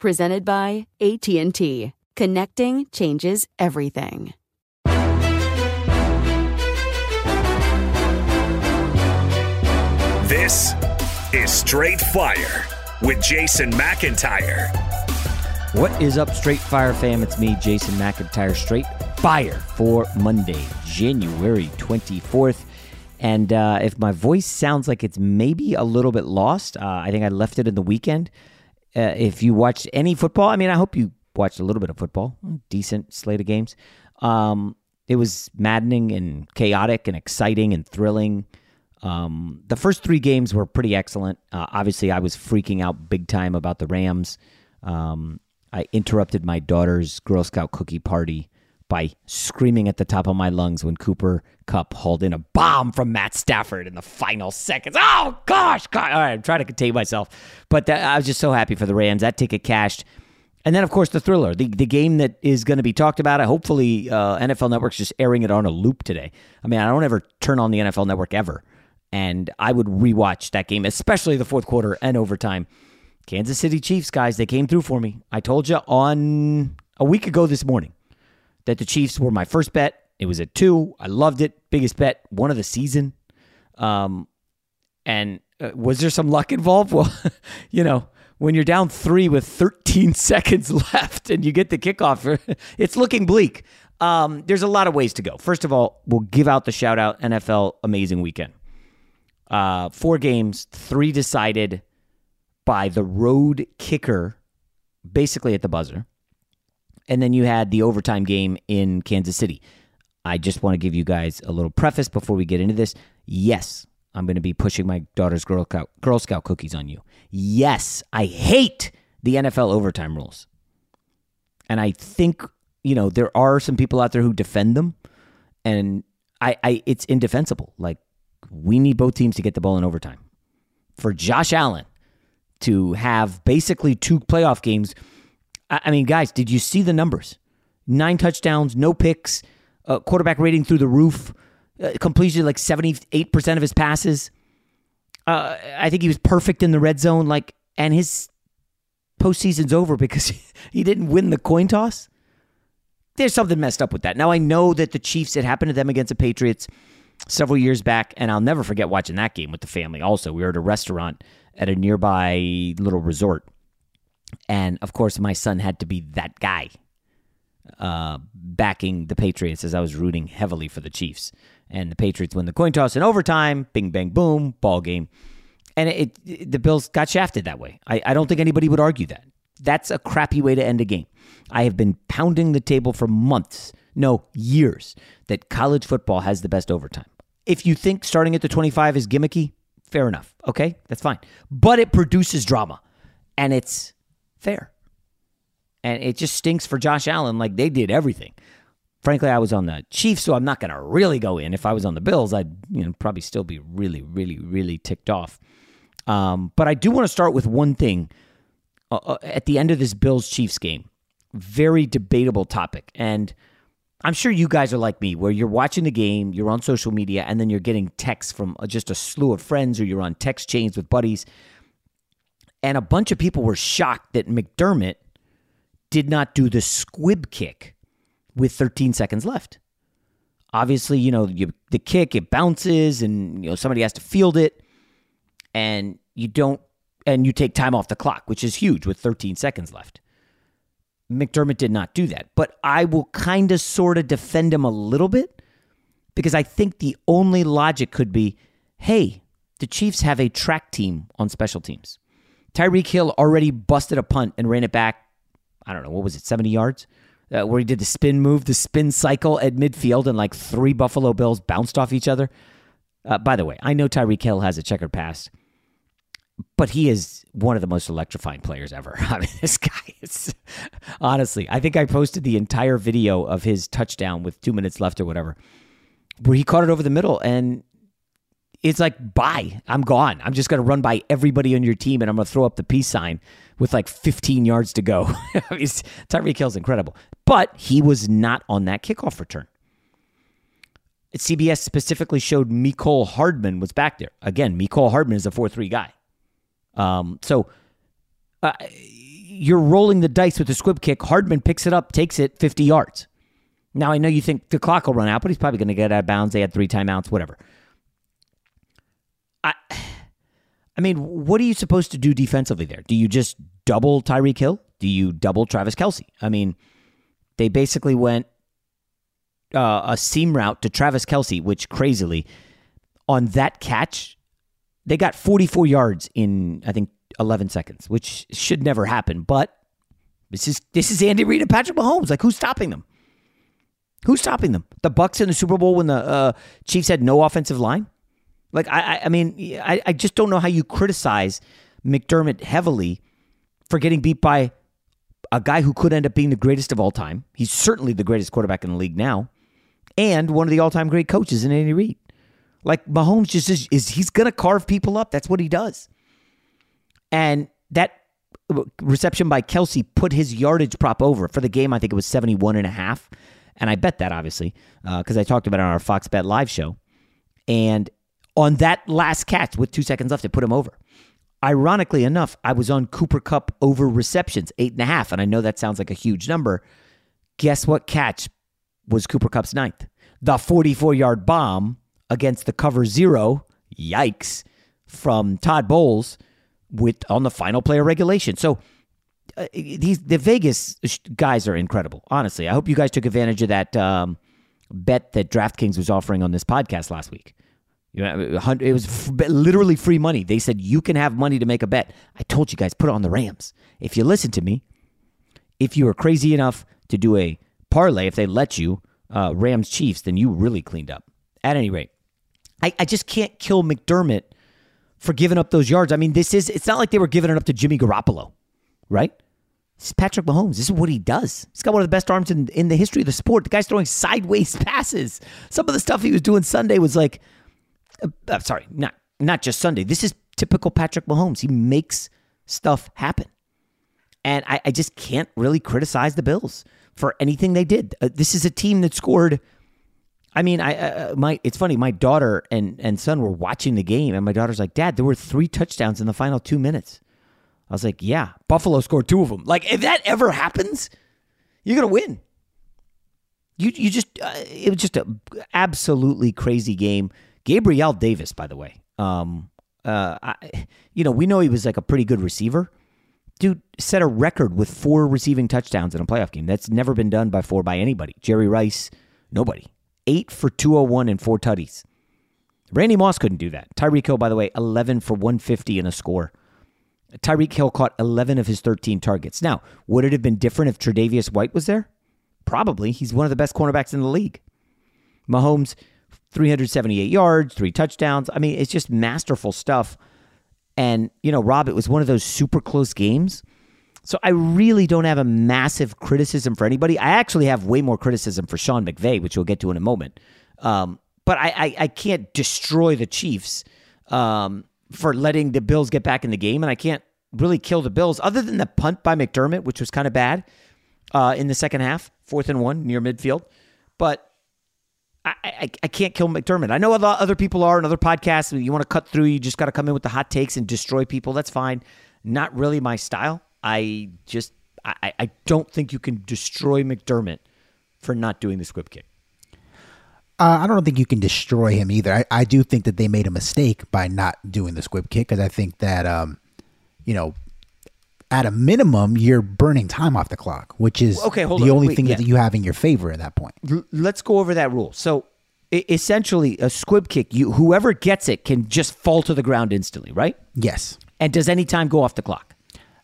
Presented by AT&T. Connecting changes everything. This is Straight Fire with Jason McIntyre. What is up, Straight Fire fam? It's me, Jason McIntyre, Straight Fire for Monday, January 24th. And uh, if my voice sounds like it's maybe a little bit lost, uh, I think I left it in the weekend. Uh, if you watched any football, I mean, I hope you watched a little bit of football, decent slate of games. Um, it was maddening and chaotic and exciting and thrilling. Um, the first three games were pretty excellent. Uh, obviously, I was freaking out big time about the Rams. Um, I interrupted my daughter's Girl Scout cookie party by screaming at the top of my lungs when Cooper Kupp hauled in a bomb from Matt Stafford in the final seconds. Oh gosh, God. all right, I'm trying to contain myself, but that, I was just so happy for the Rams. That ticket cashed. And then, of course, the thriller, the, the game that is going to be talked about. Hopefully, uh, NFL Network's just airing it on a loop today. I mean, I don't ever turn on the NFL Network ever, and I would rewatch that game, especially the fourth quarter and overtime. Kansas City Chiefs, guys, they came through for me. I told you on a week ago this morning that the Chiefs were my first bet. It was at two. I loved it. Biggest bet, one of the season. Um, and uh, was there some luck involved? Well, you know, when you're down three with 13 seconds left and you get the kickoff, it's looking bleak. Um, there's a lot of ways to go. First of all, we'll give out the shout out NFL amazing weekend. Uh, four games, three decided by the road kicker, basically at the buzzer. And then you had the overtime game in Kansas City. I just want to give you guys a little preface before we get into this. Yes, I'm going to be pushing my daughter's Girl Scout, Girl Scout cookies on you. Yes, I hate the NFL overtime rules. And I think, you know, there are some people out there who defend them. And I, I it's indefensible. Like, we need both teams to get the ball in overtime. For Josh Allen to have basically two playoff games. I, mean, guys, did you see the numbers? Nine touchdowns, no picks, uh, quarterback rating through the roof, uh, completion like 78% of his passes. Uh, I think he was perfect in the red zone. Like, and his postseason's over because he didn't win the coin toss. There's something messed up with that. Now I know that the Chiefs. It happened to them against the Patriots several years back, and I'll never forget watching that game with the family. Also, we were at a restaurant at a nearby little resort, and of course, my son had to be that guy uh, backing the Patriots as I was rooting heavily for the Chiefs. And the Patriots win the coin toss in overtime. Bing, bang, boom, ball game. And it, it the Bills got shafted that way. I, I don't think anybody would argue that. That's a crappy way to end a game. I have been pounding the table for months, no, years, that college football has the best overtime. If you think starting at the 25 is gimmicky, fair enough. Okay, that's fine. But it produces drama and it's fair. And it just stinks for Josh Allen. Like they did everything. Frankly, I was on the Chiefs, so I'm not going to really go in. If I was on the Bills, I'd you know probably still be really, really, really ticked off. Um, but I do want to start with one thing uh, uh, at the end of this Bills Chiefs game. Very debatable topic, and I'm sure you guys are like me, where you're watching the game, you're on social media, and then you're getting texts from uh, just a slew of friends, or you're on text chains with buddies, and a bunch of people were shocked that McDermott did not do the squib kick with 13 seconds left. Obviously, you know, you, the kick, it bounces and, you know, somebody has to field it and you don't, and you take time off the clock, which is huge with 13 seconds left. McDermott did not do that, but I will kind of sort of defend him a little bit because I think the only logic could be hey, the Chiefs have a track team on special teams. Tyreek Hill already busted a punt and ran it back I don't know, what was it, 70 yards? Uh, where he did the spin move, the spin cycle at midfield, and like three Buffalo Bills bounced off each other. Uh, by the way, I know Tyreek Hill has a checkered past, but he is one of the most electrifying players ever. I mean, this guy is honestly, I think I posted the entire video of his touchdown with two minutes left or whatever, where he caught it over the middle and it's like, bye, I'm gone. I'm just going to run by everybody on your team and I'm going to throw up the peace sign with like 15 yards to go. Tyreek Hill's incredible. But he was not on that kickoff return. CBS specifically showed Mecole Hardman was back there. Again, Mecole Hardman is a 4 3 guy. Um, so uh, you're rolling the dice with the squib kick. Hardman picks it up, takes it 50 yards. Now, I know you think the clock will run out, but he's probably going to get out of bounds. They had three timeouts, whatever. I, I mean, what are you supposed to do defensively there? Do you just double Tyreek Hill? Do you double Travis Kelce? I mean, they basically went uh, a seam route to Travis Kelce, which crazily, on that catch, they got 44 yards in, I think, 11 seconds, which should never happen. But this is this is Andy Reid and Patrick Mahomes. Like, who's stopping them? Who's stopping them? The Bucks in the Super Bowl when the uh, Chiefs had no offensive line. Like I, I mean, I, I just don't know how you criticize McDermott heavily for getting beat by a guy who could end up being the greatest of all time. He's certainly the greatest quarterback in the league now, and one of the all-time great coaches in Andy Reid. Like Mahomes just is, is he's gonna carve people up. That's what he does. And that reception by Kelce put his yardage prop over for the game. I think it was 71 and a half. And I bet that obviously because uh, I talked about it on our Fox Bet live show. And on that last catch with two seconds left, it put him over. Ironically enough, I was on Cooper Kupp over receptions, eight and a half. And I know that sounds like a huge number. Guess what catch was Cooper Kupp's ninth? The 44 yard bomb against the cover zero, yikes, from Todd Bowles with on the final play of regulation. So uh, these the Vegas guys are incredible. Honestly, I hope you guys took advantage of that um, bet that DraftKings was offering on this podcast last week. You know, it was literally free money. They said you can have money to make a bet. I told you guys put it on the Rams. If you listen to me, if you were crazy enough to do a parlay, if they let you, uh, Rams Chiefs, then you really cleaned up. At any rate, I, I just can't kill McDermott for giving up those yards. I mean, this is it's not like they were giving it up to Jimmy Garoppolo, right? This is Patrick Mahomes. This is what he does. He's got one of the best arms in, in the history of the sport. The guy's throwing sideways passes. Some of the stuff he was doing Sunday was like uh, sorry, not not just Sunday. This is typical Patrick Mahomes. He makes stuff happen, and I, I just can't really criticize the Bills for anything they did. Uh, this is a team that scored I mean, I uh, my it's funny. My daughter and and son were watching the game, and my daughter's like, "Dad, there were three touchdowns in the final two minutes." I was like, "Yeah, Buffalo scored two of them. Like, if that ever happens, you're gonna win." You you just uh, it was just a absolutely crazy game. Gabriel Davis, by the way, um, uh, I, you know, we know he was like a pretty good receiver. Dude set a record with four receiving touchdowns in a playoff game. That's never been done before by anybody. Jerry Rice, nobody. Eight for 201 and four tutties. Randy Moss couldn't do that. Tyreek Hill, by the way, 11 for 150 in a score. Tyreek Hill caught 11 of his 13 targets. Now, would it have been different if Tre'Davious White was there? Probably. He's one of the best cornerbacks in the league. Mahomes, 378 yards, three touchdowns. I mean, it's just masterful stuff. And, you know, Rob, it was one of those super close games. So I really don't have a massive criticism for anybody. I actually have way more criticism for Sean McVay, which we'll get to in a moment. Um, but I, I, I, can't destroy the Chiefs um, for letting the Bills get back in the game, and I can't really kill the Bills other than the punt by McDermott, which was kind of bad uh, in the second half, fourth and one near midfield. But I, I, I, can't kill McDermott. I know other people are in other podcasts. You want to cut through, you just got to come in with the hot takes and destroy people. That's fine. Not really my style. I just I, I don't think you can destroy McDermott for not doing the squib kick. Uh, I don't think you can destroy him either. I, I do think that they made a mistake by not doing the squib kick because I think that um, you know, at a minimum, you're burning time off the clock, which is okay, the on. only Wait, thing yeah. that you have in your favor at that point. L- let's go over that rule. So essentially, a squib kick, you whoever gets it can just fall to the ground instantly, right? Yes. And does any time go off the clock?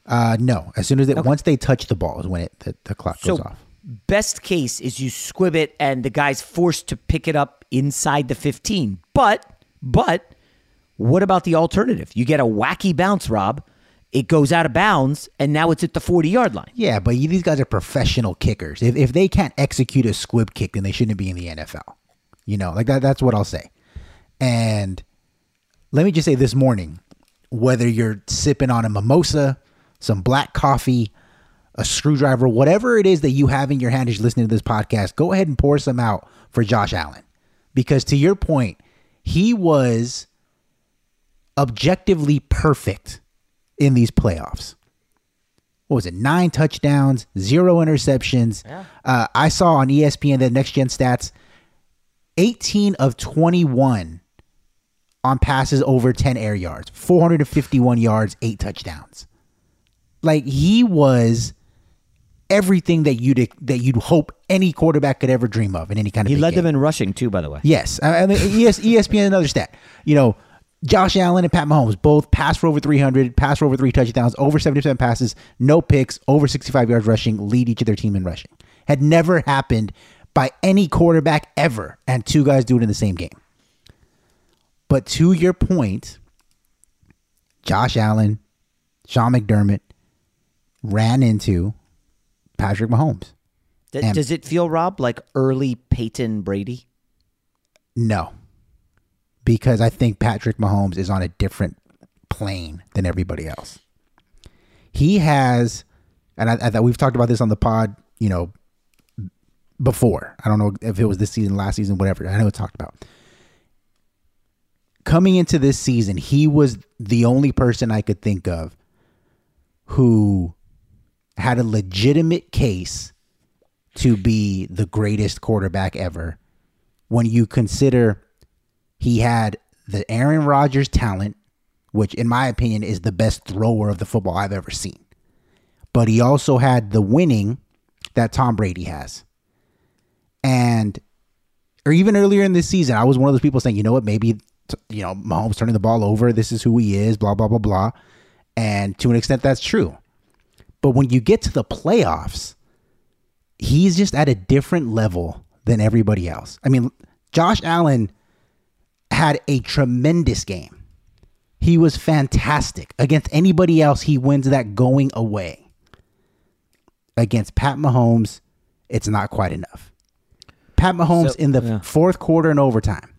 Uh, no. As soon as they okay. once they touch the ball is when it the, the clock so goes off. Best case is you squib it and the guy's forced to pick it up inside the 15. But but what about the alternative? You get a wacky bounce, Rob. It goes out of bounds, and now it's at the 40 yard line. Yeah, but these guys are professional kickers. If, if they can't execute a squib kick, then they shouldn't be in the NFL. You know, like that. That's what I'll say. And let me just say this morning, whether you're sipping on a mimosa, some black coffee, a screwdriver, whatever it is that you have in your hand as you're listening to this podcast, go ahead and pour some out for Josh Allen. Because to your point, he was objectively perfect in these playoffs. What was it? Nine touchdowns, zero interceptions. Yeah. Uh, I saw on ESPN the next gen stats 18 of 21 on passes over 10 air yards, 451 yards, eight touchdowns. Like he was everything that you'd that you'd hope any quarterback could ever dream of in any kind of. He led game. them in rushing too, by the way. Yes, I mean ES, ESPN another stat. You know, Josh Allen and Pat Mahomes both passed for over 300, passed for over three touchdowns, over 70% passes, no picks, over 65 yards rushing, lead each of their team in rushing. Had never happened by any quarterback ever, and two guys do it in the same game. But to your point, Josh Allen, Sean McDermott ran into Patrick Mahomes. Does, does it feel, Rob, like early Peyton Brady? No, because I think Patrick Mahomes is on a different plane than everybody else. He has, and I, I we've talked about this on the pod, you know, before. I don't know if it was this season, last season, whatever. I know it's talked about. Coming into this season, he was the only person I could think of who had a legitimate case to be the greatest quarterback ever when you consider he had the Aaron Rodgers talent, which in my opinion is the best thrower of the football I've ever seen. But he also had the winning that Tom Brady has. And or even earlier in this season, I was one of those people saying, you know what, maybe you know, Mahomes turning the ball over, this is who he is, blah blah blah blah. And to an extent that's true. But when you get to the playoffs, he's just at a different level than everybody else. I mean, Josh Allen had a tremendous game. He was fantastic. Against anybody else, he wins that going away. Against Pat Mahomes, it's not quite enough. Pat Mahomes so, in the yeah. fourth quarter and overtime,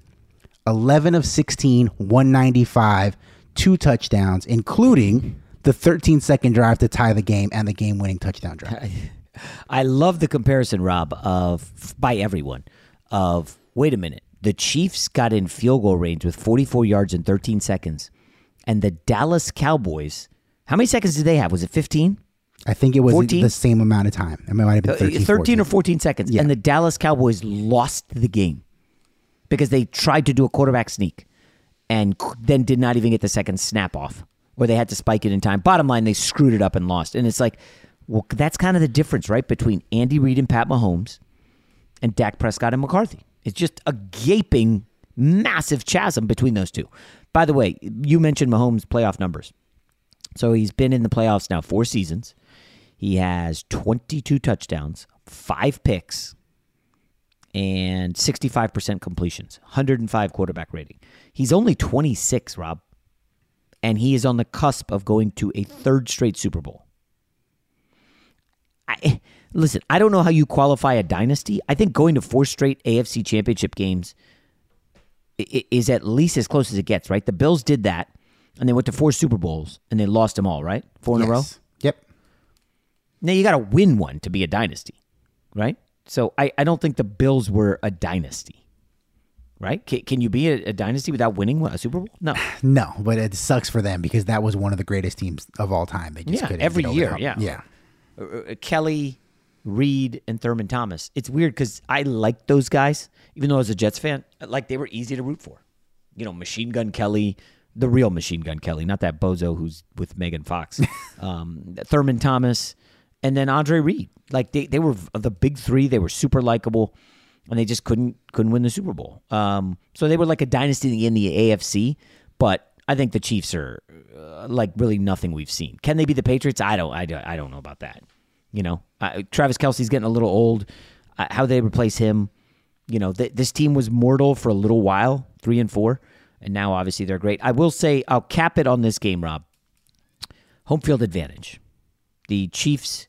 11 of 16, 195, two touchdowns, including the 13 second drive to tie the game and the game winning touchdown drive. I love the comparison, Rob, of by everyone of wait a minute, the Chiefs got in field goal range with 44 yards in 13 seconds, and the Dallas Cowboys, how many seconds did they have? Was it 15? I think it was 14? the same amount of time. It might have been Uh, 13, 13 or 14 seconds. Yeah. And the Dallas Cowboys lost the game because they tried to do a quarterback sneak and then did not even get the second snap off or they had to spike it in time. Bottom line, they screwed it up and lost. And it's like, well, that's kind of the difference, right? Between Andy Reid and Pat Mahomes and Dak Prescott and McCarthy. It's just a gaping, massive chasm between those two. By the way, you mentioned Mahomes' playoff numbers. So he's been in the playoffs now four seasons. He has 22 touchdowns, five picks, and 65% completions, 105 quarterback rating. He's only 26, Rob, and he is on the cusp of going to a third straight Super Bowl. I, listen, I don't know how you qualify a dynasty. I think going to four straight AFC championship games is at least as close as it gets, right? The Bills did that, and they went to four Super Bowls, and they lost them all, right? Four in a row? Yep. Now you got to win one to be a dynasty, right? So I, I don't think the Bills were a dynasty, right? Can, can you be a, a dynasty without winning a Super Bowl? No. No, but it sucks for them because that was one of the greatest teams of all time. They just yeah, couldn't every year, yeah, yeah. Uh, uh, Kelly, Reed, and Thurman Thomas. It's weird because I like those guys, even though I was a Jets fan, like they were easy to root for. You know, Machine Gun Kelly, the real Machine Gun Kelly, not that bozo who's with Megan Fox. um, Thurman Thomas, and then Andre Reed. Like they, they were the big three. They were super likable, and they just couldn't couldn't win the Super Bowl. Um, so they were like a dynasty in the AFC, but I think the Chiefs are uh, like really nothing we've seen. Can they be the Patriots? I don't. I, I don't know about that. You know, uh, Travis Kelce's getting a little old. Uh, how they replace him? You know, th- this team was mortal for a little while, three and four, and now obviously they're great. I will say I'll cap it on this game, Rob. Home field advantage. The Chiefs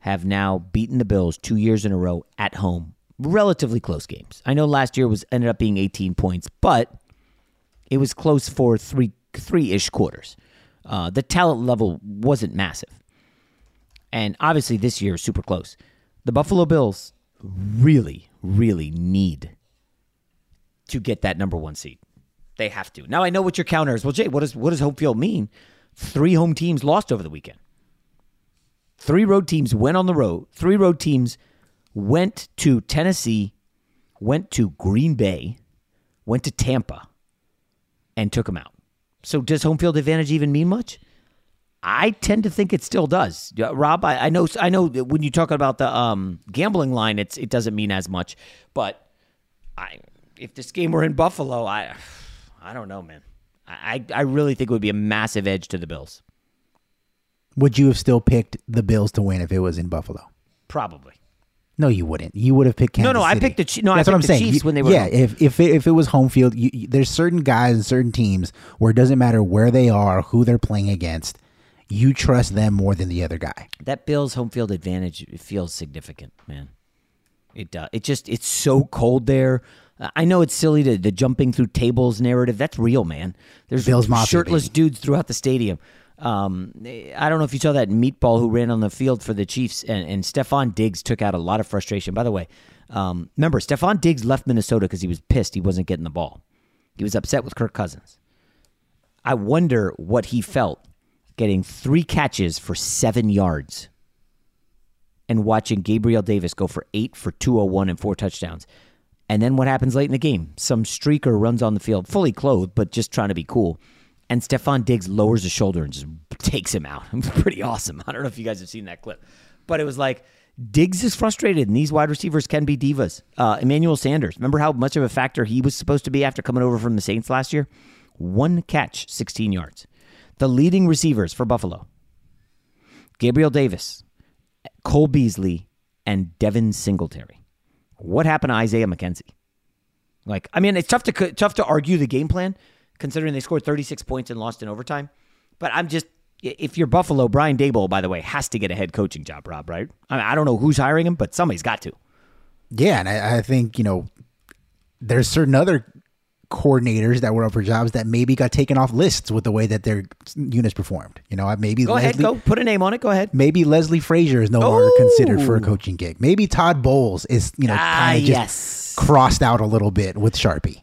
have now beaten the Bills two years in a row at home. Relatively close games. I know last year was ended up being 18 points, but it was close for three three ish quarters. Uh, the talent level wasn't massive, and obviously this year is super close. The Buffalo Bills really, really need to get that number one seed. They have to. Now I know what your counter is. Well, Jay, what does what does home field mean? Three home teams lost over the weekend. Three road teams went on the road. Three road teams went to Tennessee, went to Green Bay, went to Tampa, and took them out. So does home field advantage even mean much? I tend to think it still does. Rob, I, I know I know that when you talk about the um, gambling line, it's it doesn't mean as much. But I if this game were in Buffalo, I I don't know, man. I, I really think it would be a massive edge to the Bills. Would you have still picked the Bills to win if it was in Buffalo? Probably. No, you wouldn't. You would have picked Kansas no, I City. picked the Chi- no, I what I'm picked the saying. Chiefs You- when they were Yeah, home. if if it, if it was home field, you, you- there's certain guys and certain teams where it doesn't matter where they are, who they're playing against. You trust them more than the other guy. That Bills home field advantage it feels significant, man. It uh, it just it's so cold there. Uh, I know it's silly to the jumping through tables narrative. That's real, man. There's Bills shirtless baby. dudes throughout the stadium. Um, I don't know if you saw that meatball who ran on the field for the Chiefs, and, and Stefon Diggs took out a lot of frustration. By the way, um, remember Stefon Diggs left Minnesota because he was pissed he wasn't getting the ball. He was upset with Kirk Cousins. I wonder what he felt getting three catches for seven yards and watching Gabriel Davis go for eight for 201 and four touchdowns. And then what happens late in the game? Some streaker runs on the field, fully clothed, but just trying to be cool. And Stefon Diggs lowers his shoulder and just takes him out. Pretty awesome. I don't know if you guys have seen that clip, but it was like Diggs is frustrated, and these wide receivers can be divas. Uh, Emmanuel Sanders, remember how much of a factor he was supposed to be after coming over from the Saints last year? One catch, 16 yards. The leading receivers for Buffalo Gabriel Davis, Cole Beasley, and Devin Singletary. What happened to Isaiah McKenzie? Like, I mean, it's tough to tough to argue the game plan considering they scored 36 points and lost in overtime. But I'm just, if you're Buffalo, Brian Daboll, by the way, has to get a head coaching job, Rob. Right? I, mean, I don't know who's hiring him, but somebody's got to. Yeah, and I, I think you know there's certain other coordinators that were up for jobs that maybe got taken off lists with the way that their units performed. You know, maybe Go Leslie, ahead, go put a name on it. Go ahead. maybe Leslie Frazier is no longer considered for a coaching gig. Maybe Todd Bowles is, you know, Ah, kind of just yes. crossed out a little bit with Sharpie.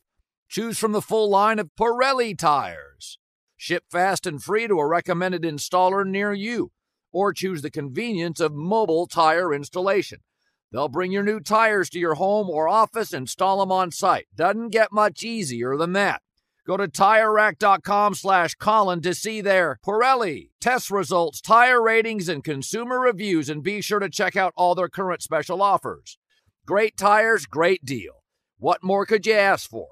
Choose from the full line of Pirelli tires. Ship fast and free to a recommended installer near you, or choose the convenience of mobile tire installation. They'll bring your new tires to your home or office, and install them on site. Doesn't get much easier than that. Go to TireRack.com slash Colin to see their Pirelli test results, tire ratings, and consumer reviews, and be sure to check out all their current special offers. Great tires, great deal. What more could you ask for?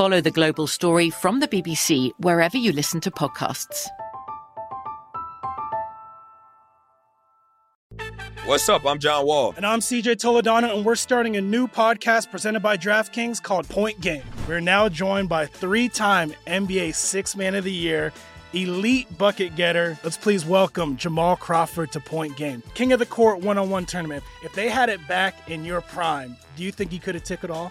Follow The Global Story from the BBC wherever you listen to podcasts. What's up? I'm John Wall. And I'm CJ Toledano, and we're starting a new podcast presented by DraftKings called Point Game. We're now joined by three time NBA Six Man of the Year, elite bucket getter. Let's please welcome Jamal Crawford to Point Game. King of the Court one on one tournament. If they had it back in your prime, do you think he could have took it all?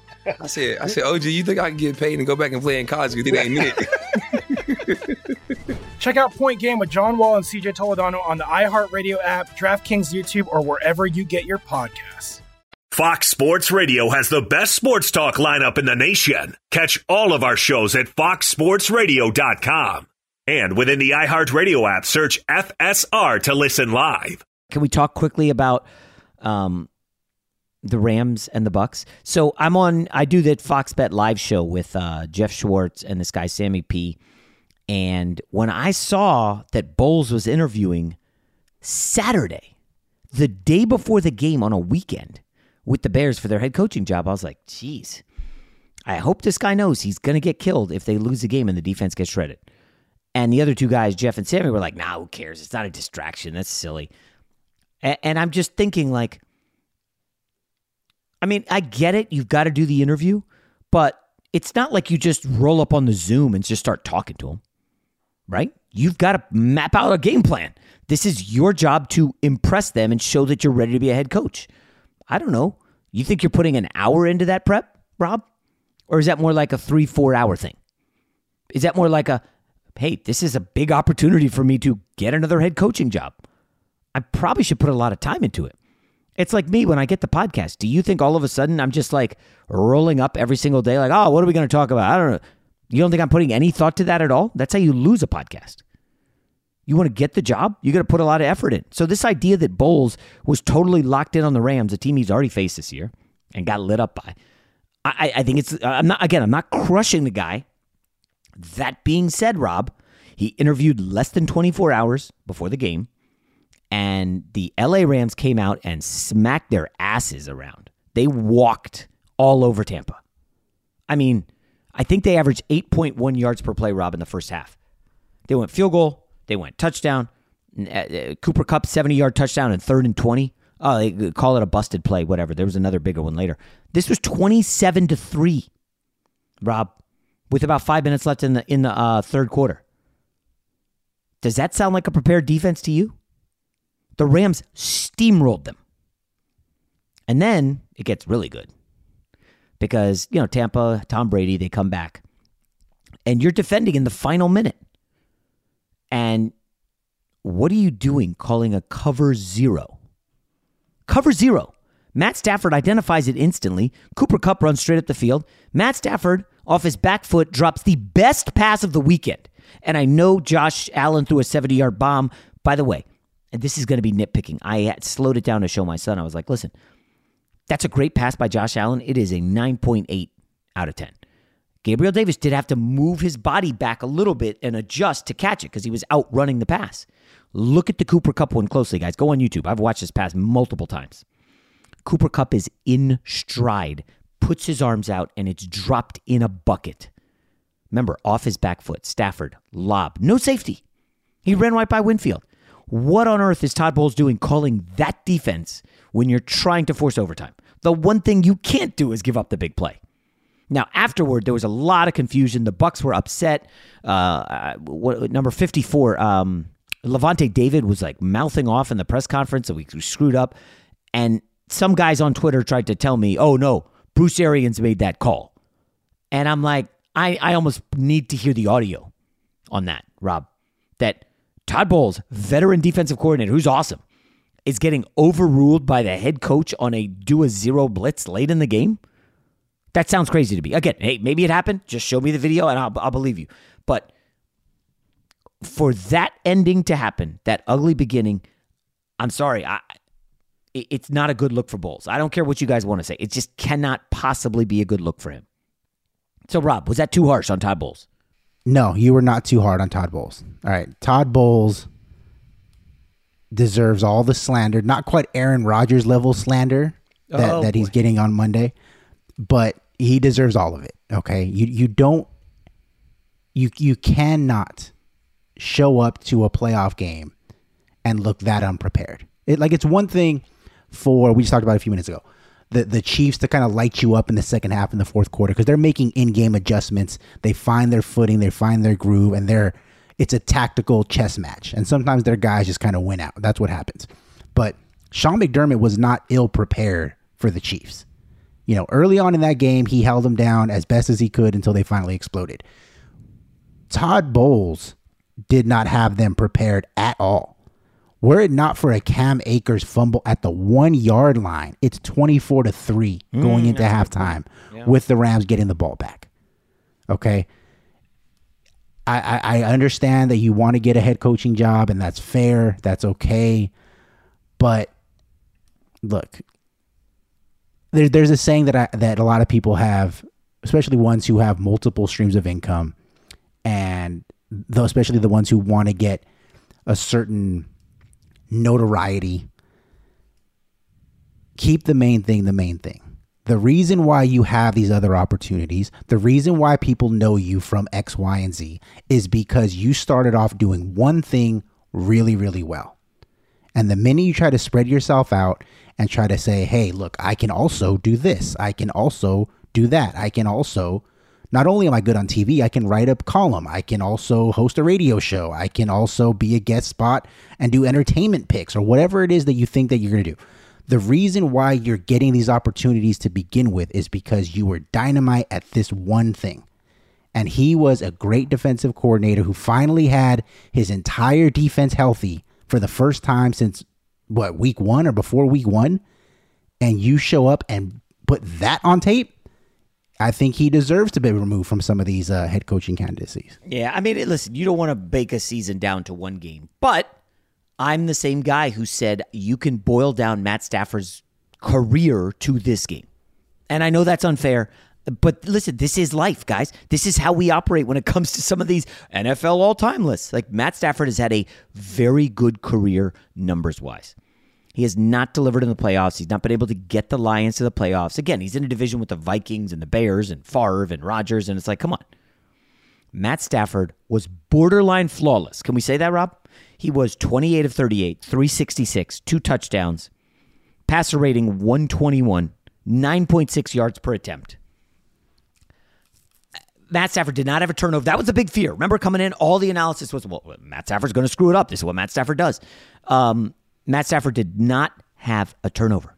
I said, I said, OG, you think I can get paid and go back and play in college? Because it ain't it. Check out Point Game with John Wall and CJ Toledano on the iHeartRadio app, DraftKings YouTube, or wherever you get your podcasts. Fox Sports Radio has the best sports talk lineup in the nation. Catch all of our shows at foxsportsradio.com. And within the iHeartRadio app, search FSR to listen live. Can we talk quickly about um, the Rams and the Bucks? So I'm on. I do that Fox Bet live show with uh, Jeff Schwartz and this guy Sammy P. And when I saw that Bowles was interviewing Saturday, the day before the game on a weekend with the Bears for their head coaching job, I was like, "Geez, I hope this guy knows he's going to get killed if they lose the game and the defense gets shredded." And the other two guys, Jeff and Sammy, were like, "Nah, who cares? It's not a distraction. That's silly." And, and I'm just thinking, like, I mean, I get it. You've got to do the interview, but it's not like you just roll up on the Zoom and just start talking to them, right? You've got to map out a game plan. This is your job to impress them and show that you're ready to be a head coach. I don't know. You think you're putting an hour into that prep, Rob? Or is that more like a three, four hour thing? Is that more like a, hey, this is a big opportunity for me to get another head coaching job? I probably should put a lot of time into it. It's like me when I get the podcast. Do you think all of a sudden I'm just like rolling up every single day, like, oh, what are we going to talk about? I don't know. You don't think I'm putting any thought to that at all? That's how you lose a podcast. You want to get the job, you got to put a lot of effort in. So, this idea that Bowles was totally locked in on the Rams, a team he's already faced this year and got lit up by, I, I think it's, uh, I'm not, again, I'm not crushing the guy. That being said, Rob, he interviewed less than 24 hours before the game and the LA Rams came out and smacked their asses around. They walked all over Tampa. I mean, I think they averaged 8.1 yards per play, Rob, in the first half. They went field goal, they went touchdown. Uh, uh, Cooper Kupp 70 yard touchdown and third and 20. Oh, they call it a busted play, whatever. There was another bigger one later. This was 27 to 3, Rob, with about five minutes left in the in the uh, third quarter. Does that sound like a prepared defense to you? The Rams steamrolled them. And then it gets really good because, you know, Tampa, Tom Brady, they come back and you're defending in the final minute. And what are you doing calling a cover zero? Cover zero. Matt Stafford identifies it instantly. Cooper Kupp runs straight up the field. Matt Stafford, off his back foot, drops the best pass of the weekend. And I know Josh Allen threw a 70 yard bomb. By the way, and this is going to be nitpicking. I slowed it down to show my son. I was like, listen, that's a great pass by Josh Allen. It is a 9.8 out of 10. Gabriel Davis did have to move his body back a little bit and adjust to catch it because he was outrunning the pass. Look at the Cooper Kupp one closely, guys. Go on YouTube. I've watched this pass multiple times. Cooper Kupp is in stride, puts his arms out, and it's dropped in a bucket. Remember, off his back foot, Stafford, lob, no safety. He ran right by Winfield. What on earth is Todd Bowles doing calling that defense when you're trying to force overtime? The one thing you can't do is give up the big play. Now, afterward, there was a lot of confusion. The Bucks were upset. Uh, uh what, number fifty-four, um, Lavonte David was like mouthing off in the press conference that we screwed up, and some guys on Twitter tried to tell me, "Oh no, Bruce Arians made that call," and I'm like, I I almost need to hear the audio on that, Rob. That Todd Bowles, veteran defensive coordinator, who's awesome, is getting overruled by the head coach on a do a zero blitz late in the game. That sounds crazy to me. Again, hey, maybe it happened. Just show me the video and I'll, I'll believe you. But for that ending to happen, that ugly beginning, I'm sorry. I, it's not a good look for Bowles. I don't care what you guys want to say. It just cannot possibly be a good look for him. So, Rob, was that too harsh on Todd Bowles? No, you were not too hard on Todd Bowles. All right. Todd Bowles deserves all the slander, not quite Aaron Rodgers level slander that, oh, that he's getting on Monday, but he deserves all of it. Okay. You you don't you you cannot show up to a playoff game and look that unprepared. It like it's one thing for we just talked about a few minutes ago the the Chiefs to kind of light you up in the second half in the fourth quarter because they're making in game adjustments. They find their footing, they find their groove, and they're it's a tactical chess match. And sometimes their guys just kind of win out. That's what happens. But Sean McDermott was not ill prepared for the Chiefs. You know, early on in that game, he held them down as best as he could until they finally exploded. Todd Bowles did not have them prepared at all. Were it not for a Cam Akers fumble at the one yard line, it's 24 to 3 going mm, into halftime yeah. with the Rams getting the ball back. Okay. I, I, I understand that you want to get a head coaching job, and that's fair. That's okay. But look, there, there's a saying that I, that a lot of people have, especially ones who have multiple streams of income, and though especially the ones who want to get a certain notoriety. Keep the main thing the main thing. The reason why you have these other opportunities, the reason why people know you from X, Y, and Z is because you started off doing one thing really, really well. And the minute you try to spread yourself out and try to say, hey, look, I can also do this, I can also do that, I can also not only am I good on TV, I can write a column. I can also host a radio show. I can also be a guest spot and do entertainment picks or whatever it is that you think that you're going to do. The reason why you're getting these opportunities to begin with is because you were dynamite at this one thing. And he was a great defensive coordinator who finally had his entire defense healthy for the first time since what week one or before week one, and you show up and put that on tape, I think he deserves to be removed from some of these uh, head coaching candidacies. Yeah, I mean, listen, you don't want to bake a season down to one game, but I'm the same guy who said you can boil down Matt Stafford's career to this game. And I know that's unfair, but listen, this is life, guys. This is how we operate when it comes to some of these NFL all time lists. Like Matt Stafford has had a very good career numbers wise. He has not delivered in the playoffs. He's not been able to get the Lions to the playoffs. Again, he's in a division with the Vikings and the Bears and Favre and Rodgers, and it's like, come on. Matt Stafford was borderline flawless. Can we say that, Rob? He was 28 of 38, 366, two touchdowns, passer rating 121, 9.6 yards per attempt. Matt Stafford did not have a turnover. That was a big fear. Remember coming in, all the analysis was, well, Matt Stafford's going to screw it up. This is what Matt Stafford does. Um, Matt Stafford did not have a turnover.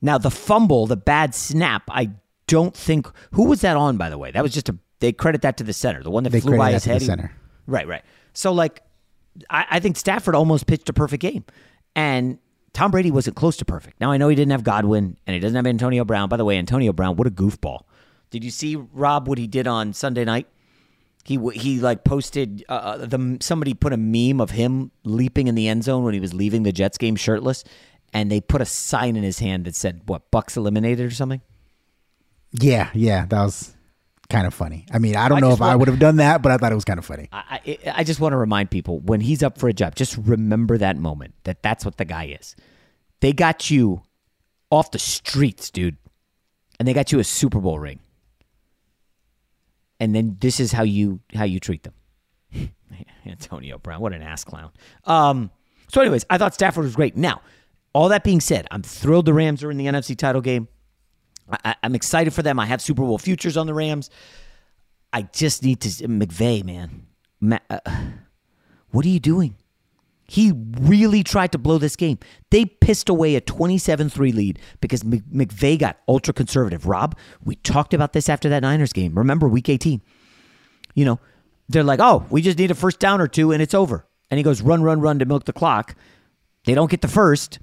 Now, the fumble, the bad snap, I don't think. Who was that on, by the way? That was just a. They credit that to the center, the one that They flew by his head. the center. Right, right. So, like, I, I think Stafford almost pitched a perfect game. And Tom Brady wasn't close to perfect. Now, I know he didn't have Godwin and he doesn't have Antonio Brown. By the way, Antonio Brown, what a goofball. Did you see, Rob, what he did on Sunday night? He he like posted uh, the somebody put a meme of him leaping in the end zone when he was leaving the Jets game shirtless, and they put a sign in his hand that said what Bucks eliminated or something. Yeah, yeah, that was kind of funny. I mean, I don't I know if I would have done that, but I thought it was kind of funny. I, I, I just want to remind people when he's up for a job, just remember that moment that that's what the guy is. They got you off the streets, dude, and they got you a Super Bowl ring. And then this is how you how you treat them. Antonio Brown, what an ass clown. Um, so, anyways, I thought Stafford was great. Now, all that being said, I'm thrilled the Rams are in the NFC title game. I, I'm excited for them. I have Super Bowl futures on the Rams. I just need to McVay, man. Ma- uh, what are you doing? He really tried to blow this game. They pissed away a 27-3 lead because Mc- McVay got ultra conservative. Rob, we talked about this after that Niners game. Remember week 18? You know, they're like, "Oh, we just need a first down or two and it's over." And he goes, "Run, run, run to milk the clock." They don't get the first.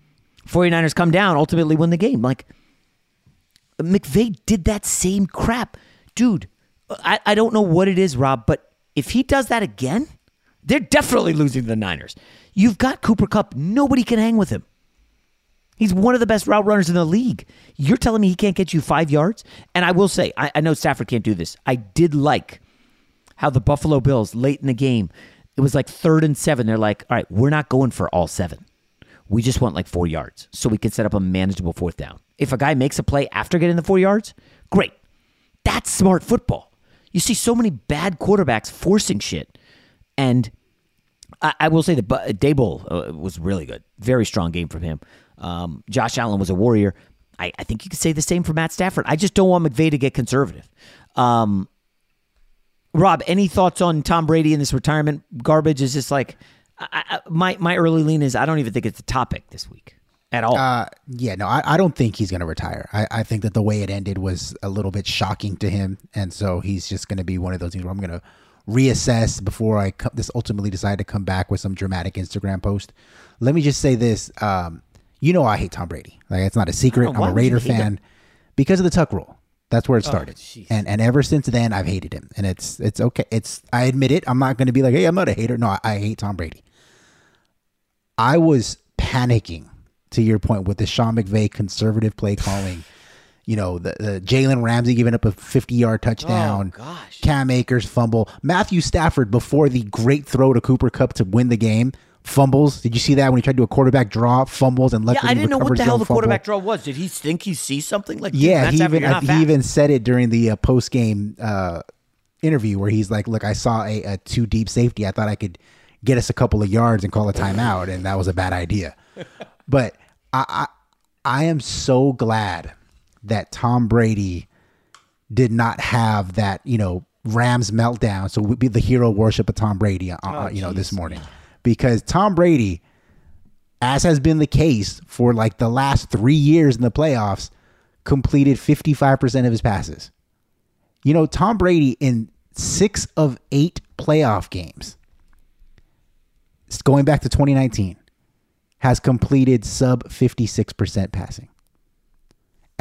49ers come down, ultimately win the game. Like McVay did that same crap. Dude, I, I don't know what it is, Rob, but if he does that again, they're definitely losing to the Niners. You've got Cooper Kupp. Nobody can hang with him. He's one of the best route runners in the league. You're telling me he can't get you five yards? And I will say, I, I know Stafford can't do this. I did like how the Buffalo Bills late in the game, it was like third and seven. They're like, all right, we're not going for all seven. We just want like four yards so we can set up a manageable fourth down. If a guy makes a play after getting the four yards, great. That's smart football. You see so many bad quarterbacks forcing shit. And I, I will say that Bu- Daboll uh, was really good. Very strong game from him. Um, Josh Allen was a warrior. I, I think you could say the same for Matt Stafford. I just don't want McVay to get conservative. Um, Rob, any thoughts on Tom Brady and this retirement garbage? Is just like I, I, my my early lean is I don't even think it's a topic this week at all. Uh, yeah, no, I, I don't think he's going to retire. I, I think that the way it ended was a little bit shocking to him, and so he's just going to be one of those things where I'm going to reassess before I co- this ultimately decide to come back with some dramatic Instagram post. Let me just say this: um, you know, I hate Tom Brady. Like it's not a secret. Oh, I'm a Raider hate him? fan because of the Tuck rule. That's where it Oh, started, jeez. and and ever since then, I've hated him. And it's it's okay. It's I admit it. I'm not going to be like, hey, I'm not a hater. No, I, I hate Tom Brady. I was panicking to your point with the Sean McVay conservative play calling. You know, the, the Jalen Ramsey giving up a 50 yard touchdown. Oh, gosh. Cam Akers fumble. Matthew Stafford, before the great throw to Cooper Kupp to win the game, fumbles. Did you see that when he tried to do a quarterback draw, fumbles, and yeah, luckily I didn't know what the hell the fumble? quarterback draw was. Did he think he sees something? Like, Yeah, he even he even said it during the uh, post game uh, interview where he's like, "Look, I saw a, a two deep safety. I thought I could get us a couple of yards and call a timeout, and that was a bad idea." but I, I I am so glad that Tom Brady did not have that you know Rams meltdown. So we'd be the hero worship of Tom Brady, uh, uh, you know, this morning because Tom Brady as has been the case for like the last three years in the playoffs, completed 55% of his passes. You know, Tom Brady in six of eight playoff games, going back to 2019, has completed sub 56% passing.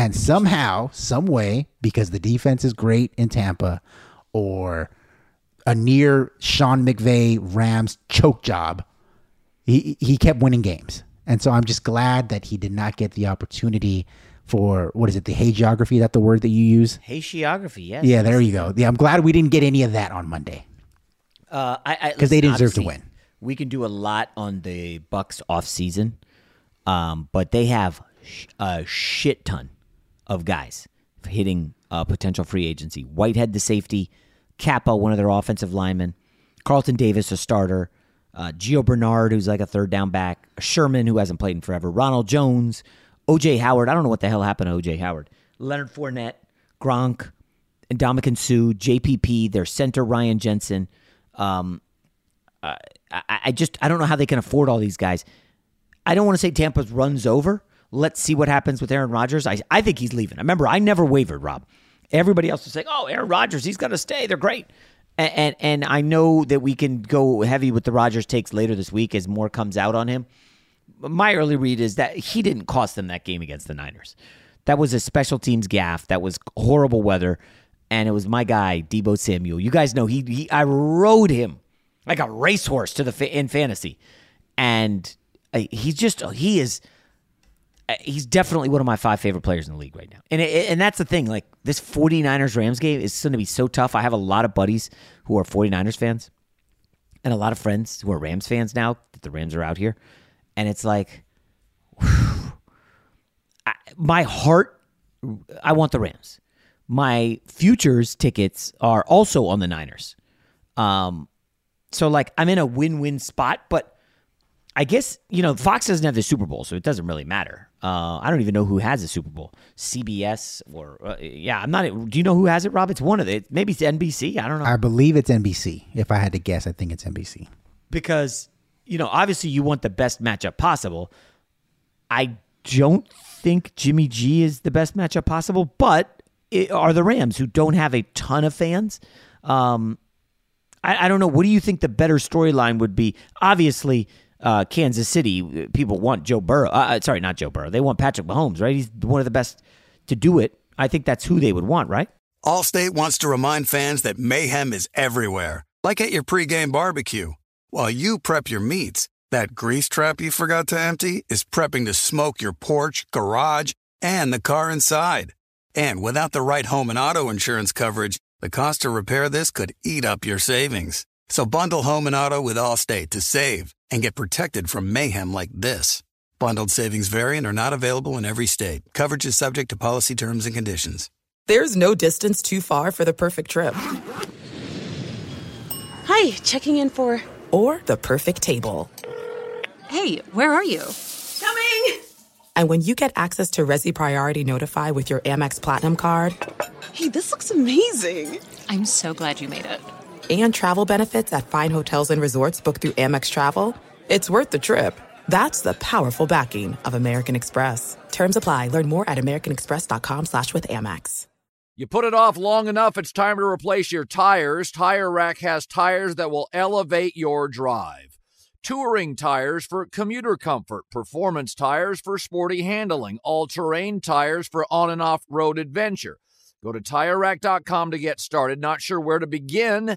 And somehow, some way, because the defense is great in Tampa, or a near Sean McVay Rams choke job, he he kept winning games. And so I'm just glad that he did not get the opportunity for what is it, the hagiography? That the word that you use? Hagiography, yes. Yeah, there you go. Yeah, I'm glad we didn't get any of that on Monday. Uh, I because they deserve to win. We can do a lot on the Bucks off season, um, but they have sh- a shit ton of guys hitting uh, potential free agency. Whitehead, the safety, Cappa, one of their offensive linemen, Carlton Davis, a starter, uh, Gio Bernard, who's like a third down back, Sherman, who hasn't played in forever, Ronald Jones, OJ Howard. I don't know what the hell happened to OJ Howard. Leonard Fournette, Gronk, and Suh, JPP, their center Ryan Jensen. Um, I, I just I don't know how they can afford all these guys. I don't want to say Tampa's runs over. Let's see what happens with Aaron Rodgers. I I think he's leaving. I remember, I never wavered, Rob. Everybody else was saying, "Oh, Aaron Rodgers, he's going to stay. They're great." And, and and I know that we can go heavy with the Rodgers takes later this week as more comes out on him. My early read is that he didn't cost them that game against the Niners. That was a special teams gaff. That was horrible weather, and it was my guy Deebo Samuel. You guys know he, he I rode him like a racehorse to the in fantasy, and uh, he's just he is he's definitely one of my five favorite players in the league right now. And it, and that's the thing, like this 49ers Rams game is going to be so tough. I have a lot of buddies who are 49ers fans and a lot of friends who are Rams fans now that the Rams are out here. And it's like I, my heart I want the Rams. My futures tickets are also on the Niners. Um so like I'm in a win-win spot, but I guess you know Fox doesn't have the Super Bowl, so it doesn't really matter. Uh, I don't even know who has a Super Bowl, CBS or uh, yeah, I'm not. Do you know who has it, Rob? It's one of it. Maybe it's NBC. I don't know I believe it's NBC. If I had to guess, I think it's NBC. because you know obviously you want the best matchup possible. I don't think Jimmy G is the best matchup possible, but it are the Rams who don't have a ton of fans. Um, I, I don't know. What do you think the better storyline would be? Obviously, uh, Kansas City people want Joe Burrow. Uh, uh, sorry, not Joe Burrow. They want Patrick Mahomes, right? He's one of the best to do it. I think that's who they would want, right? Allstate wants to remind fans that mayhem is everywhere, like at your pregame barbecue. While you prep your meats, that grease trap you forgot to empty is prepping to smoke your porch, garage, and the car inside. And without the right home and auto insurance coverage, the cost to repair this could eat up your savings. So bundle home and auto with Allstate to save and get protected from mayhem like this. Bundled savings variant are not available in every state. Coverage is subject to policy terms and conditions. There's no distance too far for the perfect trip. Hi, checking in for. Or the perfect table. Hey, where are you? Coming! And when you get access to Resy Priority Notify with your Amex Platinum card Hey, this looks amazing. I'm so glad you made it. And travel benefits at fine hotels and resorts booked through Amex Travel, it's worth the trip. That's the powerful backing of American Express. Terms apply. Learn more at americanexpress.com slash with Amex. You put it off long enough, it's time to replace your tires. Tire Rack has tires that will elevate your drive. Touring tires for commuter comfort, performance tires for sporty handling, all terrain tires for on and off road adventure. Go to tirerack.com to get started. Not sure where to begin?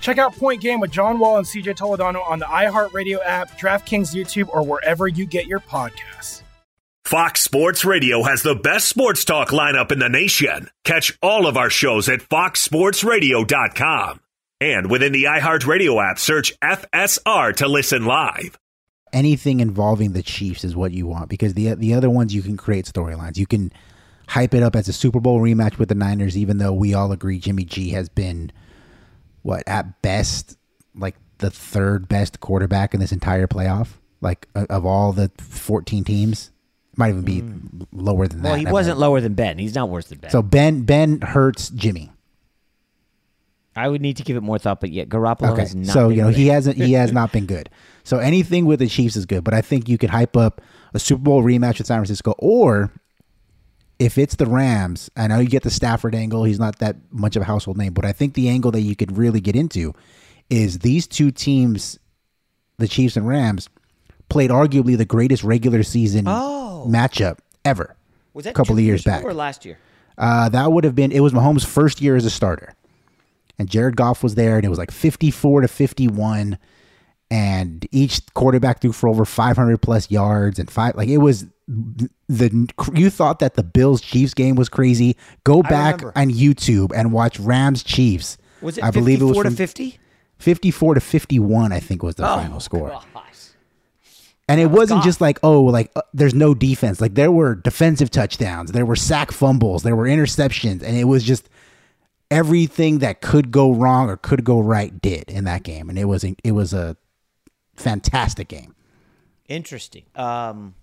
Check out Point Game with John Wall and CJ Toledano on the iHeartRadio app, DraftKings YouTube, or wherever you get your podcasts. Fox Sports Radio has the best sports talk lineup in the nation. Catch all of our shows at foxsportsradio.com. And within the iHeartRadio app, search FSR to listen live. anything involving the Chiefs is what you want because the the other ones you can create storylines. You can hype it up as a Super Bowl rematch with the Niners, even though we all agree Jimmy G has been what at best like the third best quarterback in this entire playoff. Like of all the fourteen teams, might even be hmm. lower than that. Well, he wasn't lower than Ben. He's not worse than Ben. So Ben Ben hurts Jimmy. I would need to give it more thought, but yet Garoppolo Okay, has not. so you know he hasn't he has not been good. So anything with the Chiefs is good, but I think you could hype up a Super Bowl rematch with San Francisco, or if it's the Rams, I know you get the Stafford angle. He's not that much of a household name, but I think the angle that you could really get into is these two teams, the Chiefs and Rams, played arguably the greatest regular season Oh. matchup ever. Was that a couple of years ago back? or last year? Uh, that would have been it was Mahomes' first year as a starter, and Jared Goff was there, and it was like fifty-four to fifty-one, and each quarterback threw for over five hundred plus yards and five. Like it was the you thought that the Bills Chiefs game was crazy. Go back on YouTube and watch Rams Chiefs. Was it I believe it was 54 to 50? Fifty-four to fifty-one, I think was the Oh, final score. gosh. And it wasn't just like, oh, like uh, there's no defense. Like there were defensive touchdowns, there were sack fumbles, there were interceptions, and it was just everything that could go wrong or could go right did in that game. And it was it was a fantastic game. Interesting. Um,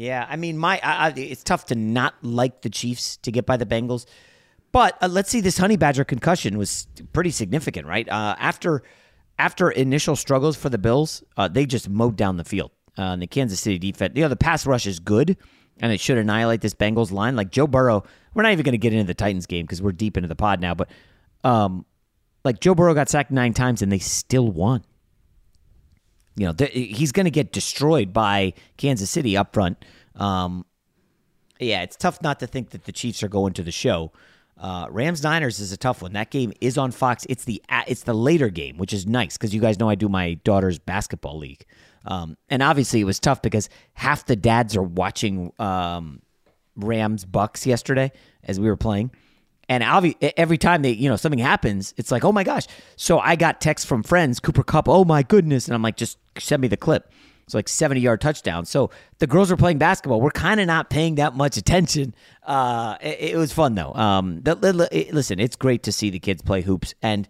yeah, I mean, my I, I, it's tough to not like the Chiefs to get by the Bengals, but uh, let's see. This Honey Badger concussion was pretty significant, right? Uh, after after initial struggles for the Bills, uh, they just mowed down the field. Uh, and the Kansas City defense, you know, the pass rush is good, and it should annihilate this Bengals line. Like Joe Burrow, we're not even going to get into the Titans game because we're deep into the pod now. But um, like Joe Burrow got sacked nine times, and they still won you know, th- he's going to get destroyed by Kansas City up front. Um, yeah, it's tough not to think that the Chiefs are going to the show. Uh, Rams Niners is a tough one. That game is on Fox. It's the it's the later game, which is nice because you guys know I do my daughter's basketball league, um, and obviously it was tough because half the dads are watching um, Rams Bucks yesterday as we were playing. And obvi- every time they, you know, something happens, it's like, oh my gosh. So I got texts from friends, Cooper Kupp, oh my goodness. And I'm like, just send me the clip. It's like 70 yard touchdown. So the girls were playing basketball. We're kind of not paying that much attention. Uh, it, it was fun though. Um, the, li- listen, it's great to see the kids play hoops. And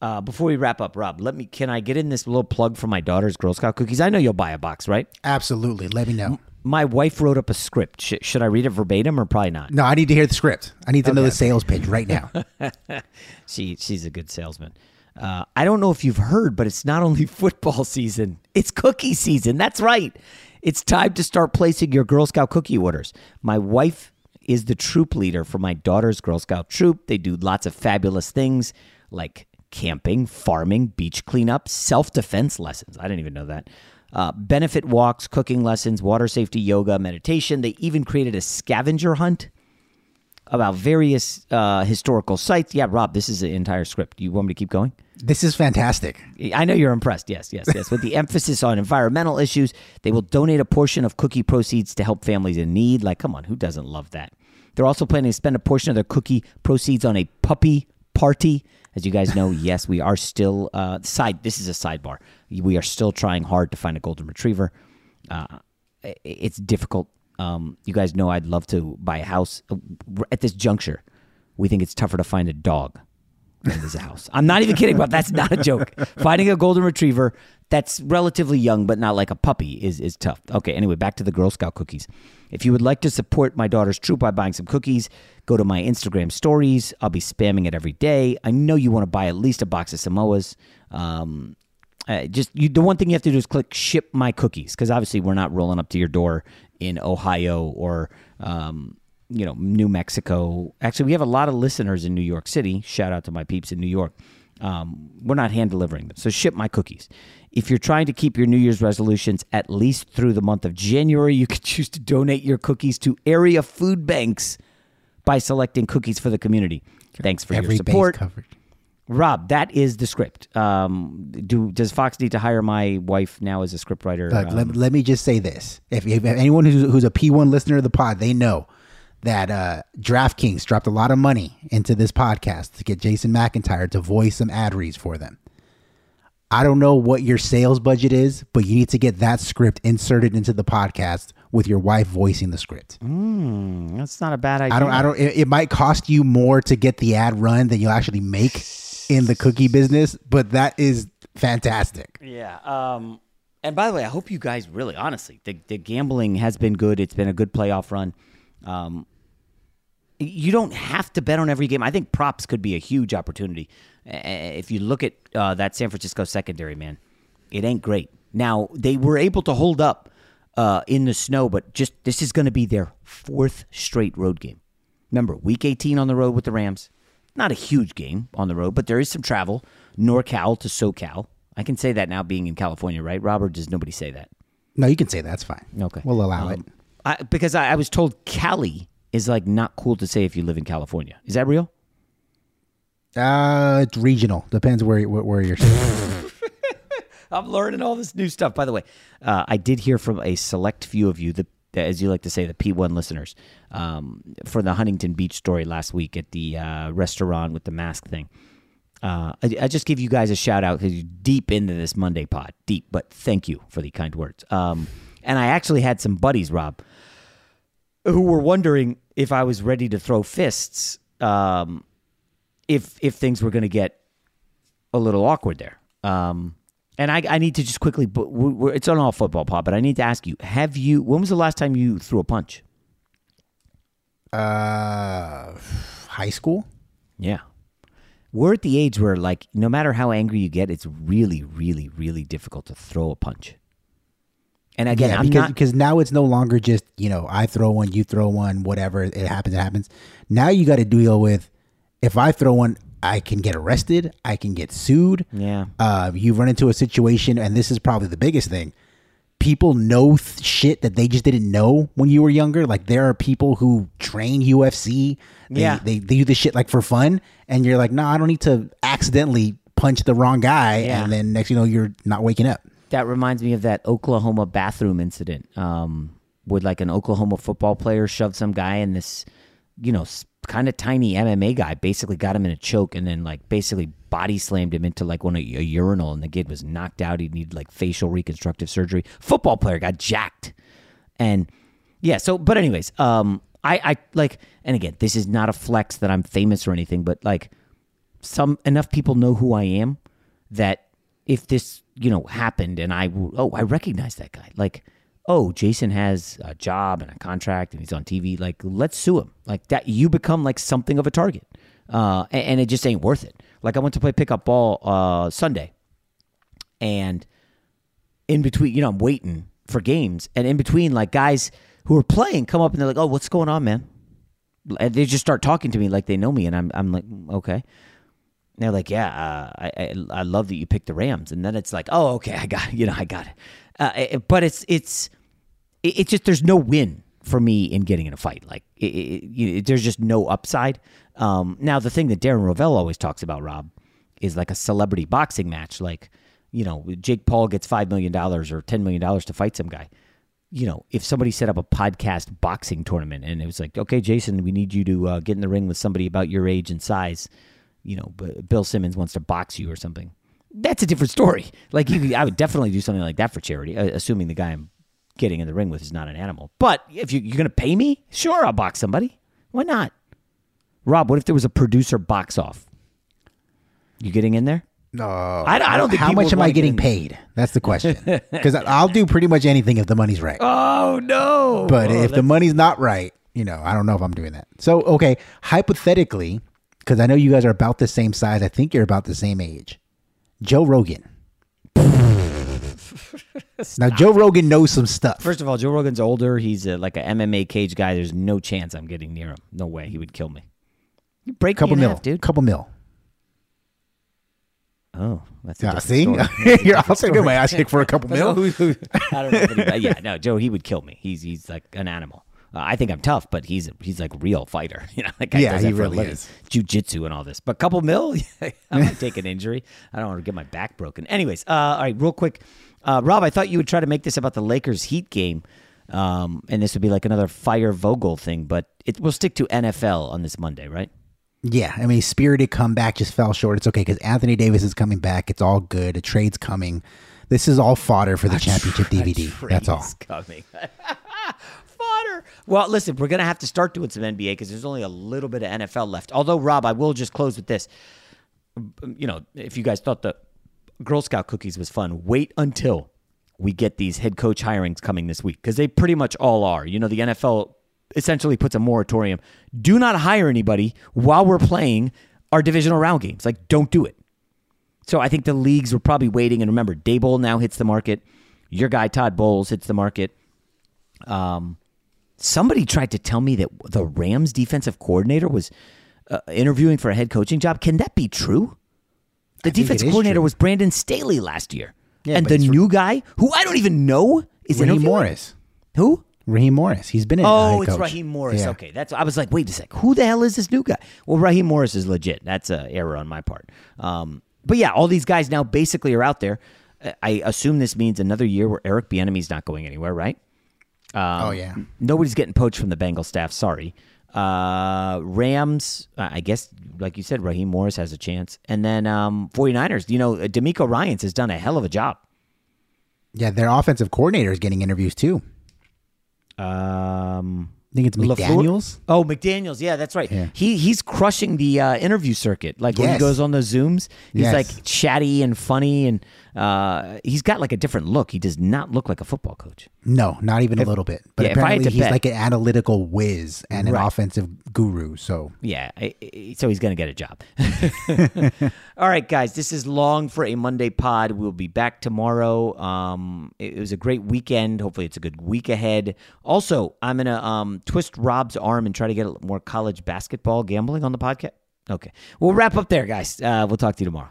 uh, before we wrap up, Rob, let me, can I get in this little plug for my daughter's Girl Scout cookies? I know you'll buy a box, right? Absolutely. Let me know. My wife wrote up a script. Sh- should I read it verbatim or probably not? No, I need to hear the script. I need to know the sales pitch right now. she she's a good salesman. Uh, I don't know if you've heard, but it's not only football season; it's cookie season. That's right. It's time to start placing your Girl Scout cookie orders. My wife is the troop leader for my daughter's Girl Scout troop. They do lots of fabulous things like camping, farming, beach cleanup, self defense lessons. I didn't even know that. Uh, benefit walks, cooking lessons, water safety, yoga, meditation. They even created a scavenger hunt about various uh, historical sites. Yeah, Rob, this is an entire script. You want me to keep going? This is fantastic. I know you're impressed. Yes, yes, yes. With the emphasis on environmental issues, they will donate a portion of cookie proceeds to help families in need. Like, come on, who doesn't love that? They're also planning to spend a portion of their cookie proceeds on a puppy party. As you guys know, yes, we are still uh, side. This is a sidebar. We are still trying hard to find a golden retriever. Uh, it's difficult. Um, you guys know I'd love to buy a house. At this juncture, we think it's tougher to find a dog than there's a house. I'm not even kidding, but that's not a joke. Finding a golden retriever that's relatively young, but not like a puppy, is is tough. Okay, anyway, back to the Girl Scout cookies. If you would like to support my daughter's troop by buying some cookies, go to my Instagram stories. I'll be spamming it every day. I know you want to buy at least a box of Samoas. Um, just you, the one thing you have to do is click ship my cookies because obviously we're not rolling up to your door in Ohio or um, you know New Mexico. Actually, we have a lot of listeners in New York City. Shout out to my peeps in New York. Um, we're not hand delivering them, so ship my cookies. If you're trying to keep your New Year's resolutions at least through the month of January, you can choose to donate your cookies to area food banks by selecting cookies for the community. Thanks for Every your support. Rob, that is the script. Um, do does Fox need to hire my wife now as a scriptwriter? Look, Um, let, let me just say this: if, if anyone who's, who's a P1 listener of the pod, they know that uh, DraftKings dropped a lot of money into this podcast to get Jason McIntyre to voice some ad reads for them. I don't know what your sales budget is, but you need to get that script inserted into the podcast with your wife voicing the script. mm, that's not a bad idea. I don't. I don't. It, it might cost you more to get the ad run than you'll actually make in the cookie business, but that is fantastic. Yeah. Um, and by the way, I hope you guys really, honestly, the, the gambling has been good. It's been a good playoff run. Um, you don't have to bet on every game. I think props could be a huge opportunity. If you look at uh, that San Francisco secondary, man, it ain't great. Now they were able to hold up uh, in the snow, but just this is going to be their fourth straight road game. Remember, Week 18 on the road with the Rams. Not a huge game on the road, but there is some travel. NorCal to SoCal. I can say that now, being in California, right? Robert, does nobody say that? No, you can say that's fine. Okay, we'll allow it. I, because I, I was told Cali is like not cool to say if you live in California. Is that real? Uh, it's regional. Depends where where, where you're. I'm learning all this new stuff. By the way, uh, I did hear from a select few of you, the as you like to say, the P1 listeners, um, for the Huntington Beach story last week at the uh, restaurant with the mask thing. Uh, I, I just give you guys a shout out because you're deep into this Monday pod, deep. But thank you for the kind words. Um, and I actually had some buddies, Rob, who were wondering if I was ready to throw fists, um, if if things were going to get a little awkward there. Um, and I, I need to just quickly, but it's on all football pod, but I need to ask you: Have you? When was the last time you threw a punch? Uh, high school. Yeah, we're at the age where, like, no matter how angry you get, it's really, really, really difficult to throw a punch. And again, yeah, I'm because, not. because now it's no longer just you know I throw one, you throw one, whatever it happens, it happens. Now you got to deal with if I throw one, I can get arrested, I can get sued. Yeah. Uh, you run into a situation, and this is probably the biggest thing. People know th- shit that they just didn't know when you were younger. Like there are people who train UFC. They, Yeah. they, they do this shit like for fun, and you're like, no, I don't need to accidentally punch the wrong guy, Yeah. and then next you know you're not waking up. That reminds me of that Oklahoma bathroom incident, um, with like an Oklahoma football player shoved some guy in this, you know, kind of tiny MMA guy. Basically, got him in a choke and then like basically body slammed him into like one of a urinal, and the kid was knocked out. He needed like facial reconstructive surgery. Football player got jacked, and yeah. So, but anyways, um, I I like, and again, this is not a flex that I'm famous or anything, but like some enough people know who I am that if this you know happened and I oh I recognize that guy. Like oh Jason has a job and a contract and he's on TV like let's sue him. Like that you become like something of a target. Uh and, and it just ain't worth it. Like I went to play pickup ball uh Sunday and in between you know I'm waiting for games and in between like guys who are playing come up and they're like oh what's going on man? And they just start talking to me like they know me and I'm I'm like okay and they're like, yeah, uh, I, I I love that you picked the Rams, and then it's like, oh, okay, I got it. you know, I got it. Uh, it- but it's it's it, it's just there's no win for me in getting in a fight. Like it, it, there's just no upside. Um, now the thing that Darren Rovell always talks about, Rob, is like a celebrity boxing match, like you know, Jake Paul gets five million dollars or ten million dollars to fight some guy. You know, if somebody set up a podcast boxing tournament and it was like, okay, Jason, we need you to uh, get in the ring with somebody about your age and size. You know, Bill Simmons wants to box you or something. That's a different story. Like, I would definitely do something like that for charity, uh, assuming the guy I'm getting in the ring with is not an animal. But if you, you're going to pay me, sure, I'll box somebody. Why not? Rob, what if there was a producer box off? You getting in there? No, I, I don't think How much am I getting in paid? That's the question. Because I'll do pretty much anything if the money's right. Oh no! But Oh, if the money's not right, you know, I don't know if I'm doing that. So, okay, hypothetically, because I know you guys are about the same size, I think you're about the same age. Joe Rogan. now, Joe Rogan knows some stuff. First of all, Joe Rogan's older. He's a, like an MMA cage guy. There's no chance I'm getting near him. No way. He would kill me. You break a couple me mil, half, dude. couple mil. Oh, that's a Yeah, see? story. That's a You're doing story. my ass kick for a couple mil. I don't know. Yeah, no, Joe, he would kill me. He's he's like an animal. Uh, I think I'm tough, but he's he's like a real fighter. You know, guy Yeah, he a really is. Jiu-jitsu and all this. But couple mil, I might take an injury. I don't want to get my back broken. Anyways, uh, all right, real quick, uh, Rob, I thought you would try to make this about the Lakers Heat game. Um, and this would be like another fire Vogel thing, but it will stick to NFL on this Monday, right? Yeah, I mean, spirited comeback just fell short. It's okay because Anthony Davis is coming back. It's all good. A trade's coming. This is all fodder for the championship DVD. That's all. Coming. Well, listen, we're going to have to start doing some NBA because there's only a little bit of NFL left. Although, Rob, I will just close with this. Um, You know, if you guys thought the Girl Scout cookies was fun, wait until we get these head coach hirings coming this week because they pretty much all are. You know, the NFL essentially puts a moratorium. Do not hire anybody while we're playing our divisional round games. Like, don't do it. So I think the leagues were probably waiting. And remember, Daboll now hits the market. Your guy Todd Bowles hits the market. Um, somebody tried to tell me that the Rams defensive coordinator was uh, interviewing for a head coaching job. Can that be true? The I think defensive coordinator was Brandon Staley last year, Yeah, and the new guy, who I don't even know, is Raheem? Morris. Who? Raheem Morris. He's been in. Oh, it's coach. Raheem Morris. Yeah. Okay, that's. I was like, wait a sec, who the hell is this new guy? Well, Raheem Morris is legit. That's a error on my part. Um, but yeah, all these guys now basically are out there. I assume this means another year where Eric Bieniemy's not going anywhere, right? Um, Oh, yeah. Nobody's getting poached from the Bengal staff. Sorry. Uh, Rams, uh, I guess, like you said, Raheem Morris has a chance. And then um, 49ers, you know, DeMeco Ryans has done a hell of a job. Yeah, their offensive coordinator is getting interviews too. Um, I think it's LaFleur? McDaniels. Oh, McDaniel's. Yeah, that's right. Yeah. He he's crushing the uh, interview circuit. Like when he goes on the zooms, he's Yes. like chatty and funny, and uh, he's got like a different look. He does not look like a football coach. No, not even If- a little bit. But yeah, if I had apparently he's bet- like an analytical whiz and an Right. offensive guru. So Yeah, so he's going to get a job. All right, guys, this is long for a Monday pod. We'll be back tomorrow. Um, it, it was a great weekend. Hopefully, it's a good week ahead. Also, I'm to um, twist Rob's arm and try to get a little more college basketball gambling on the podcast. Okay, we'll wrap up there, guys. Uh, we'll talk to you tomorrow.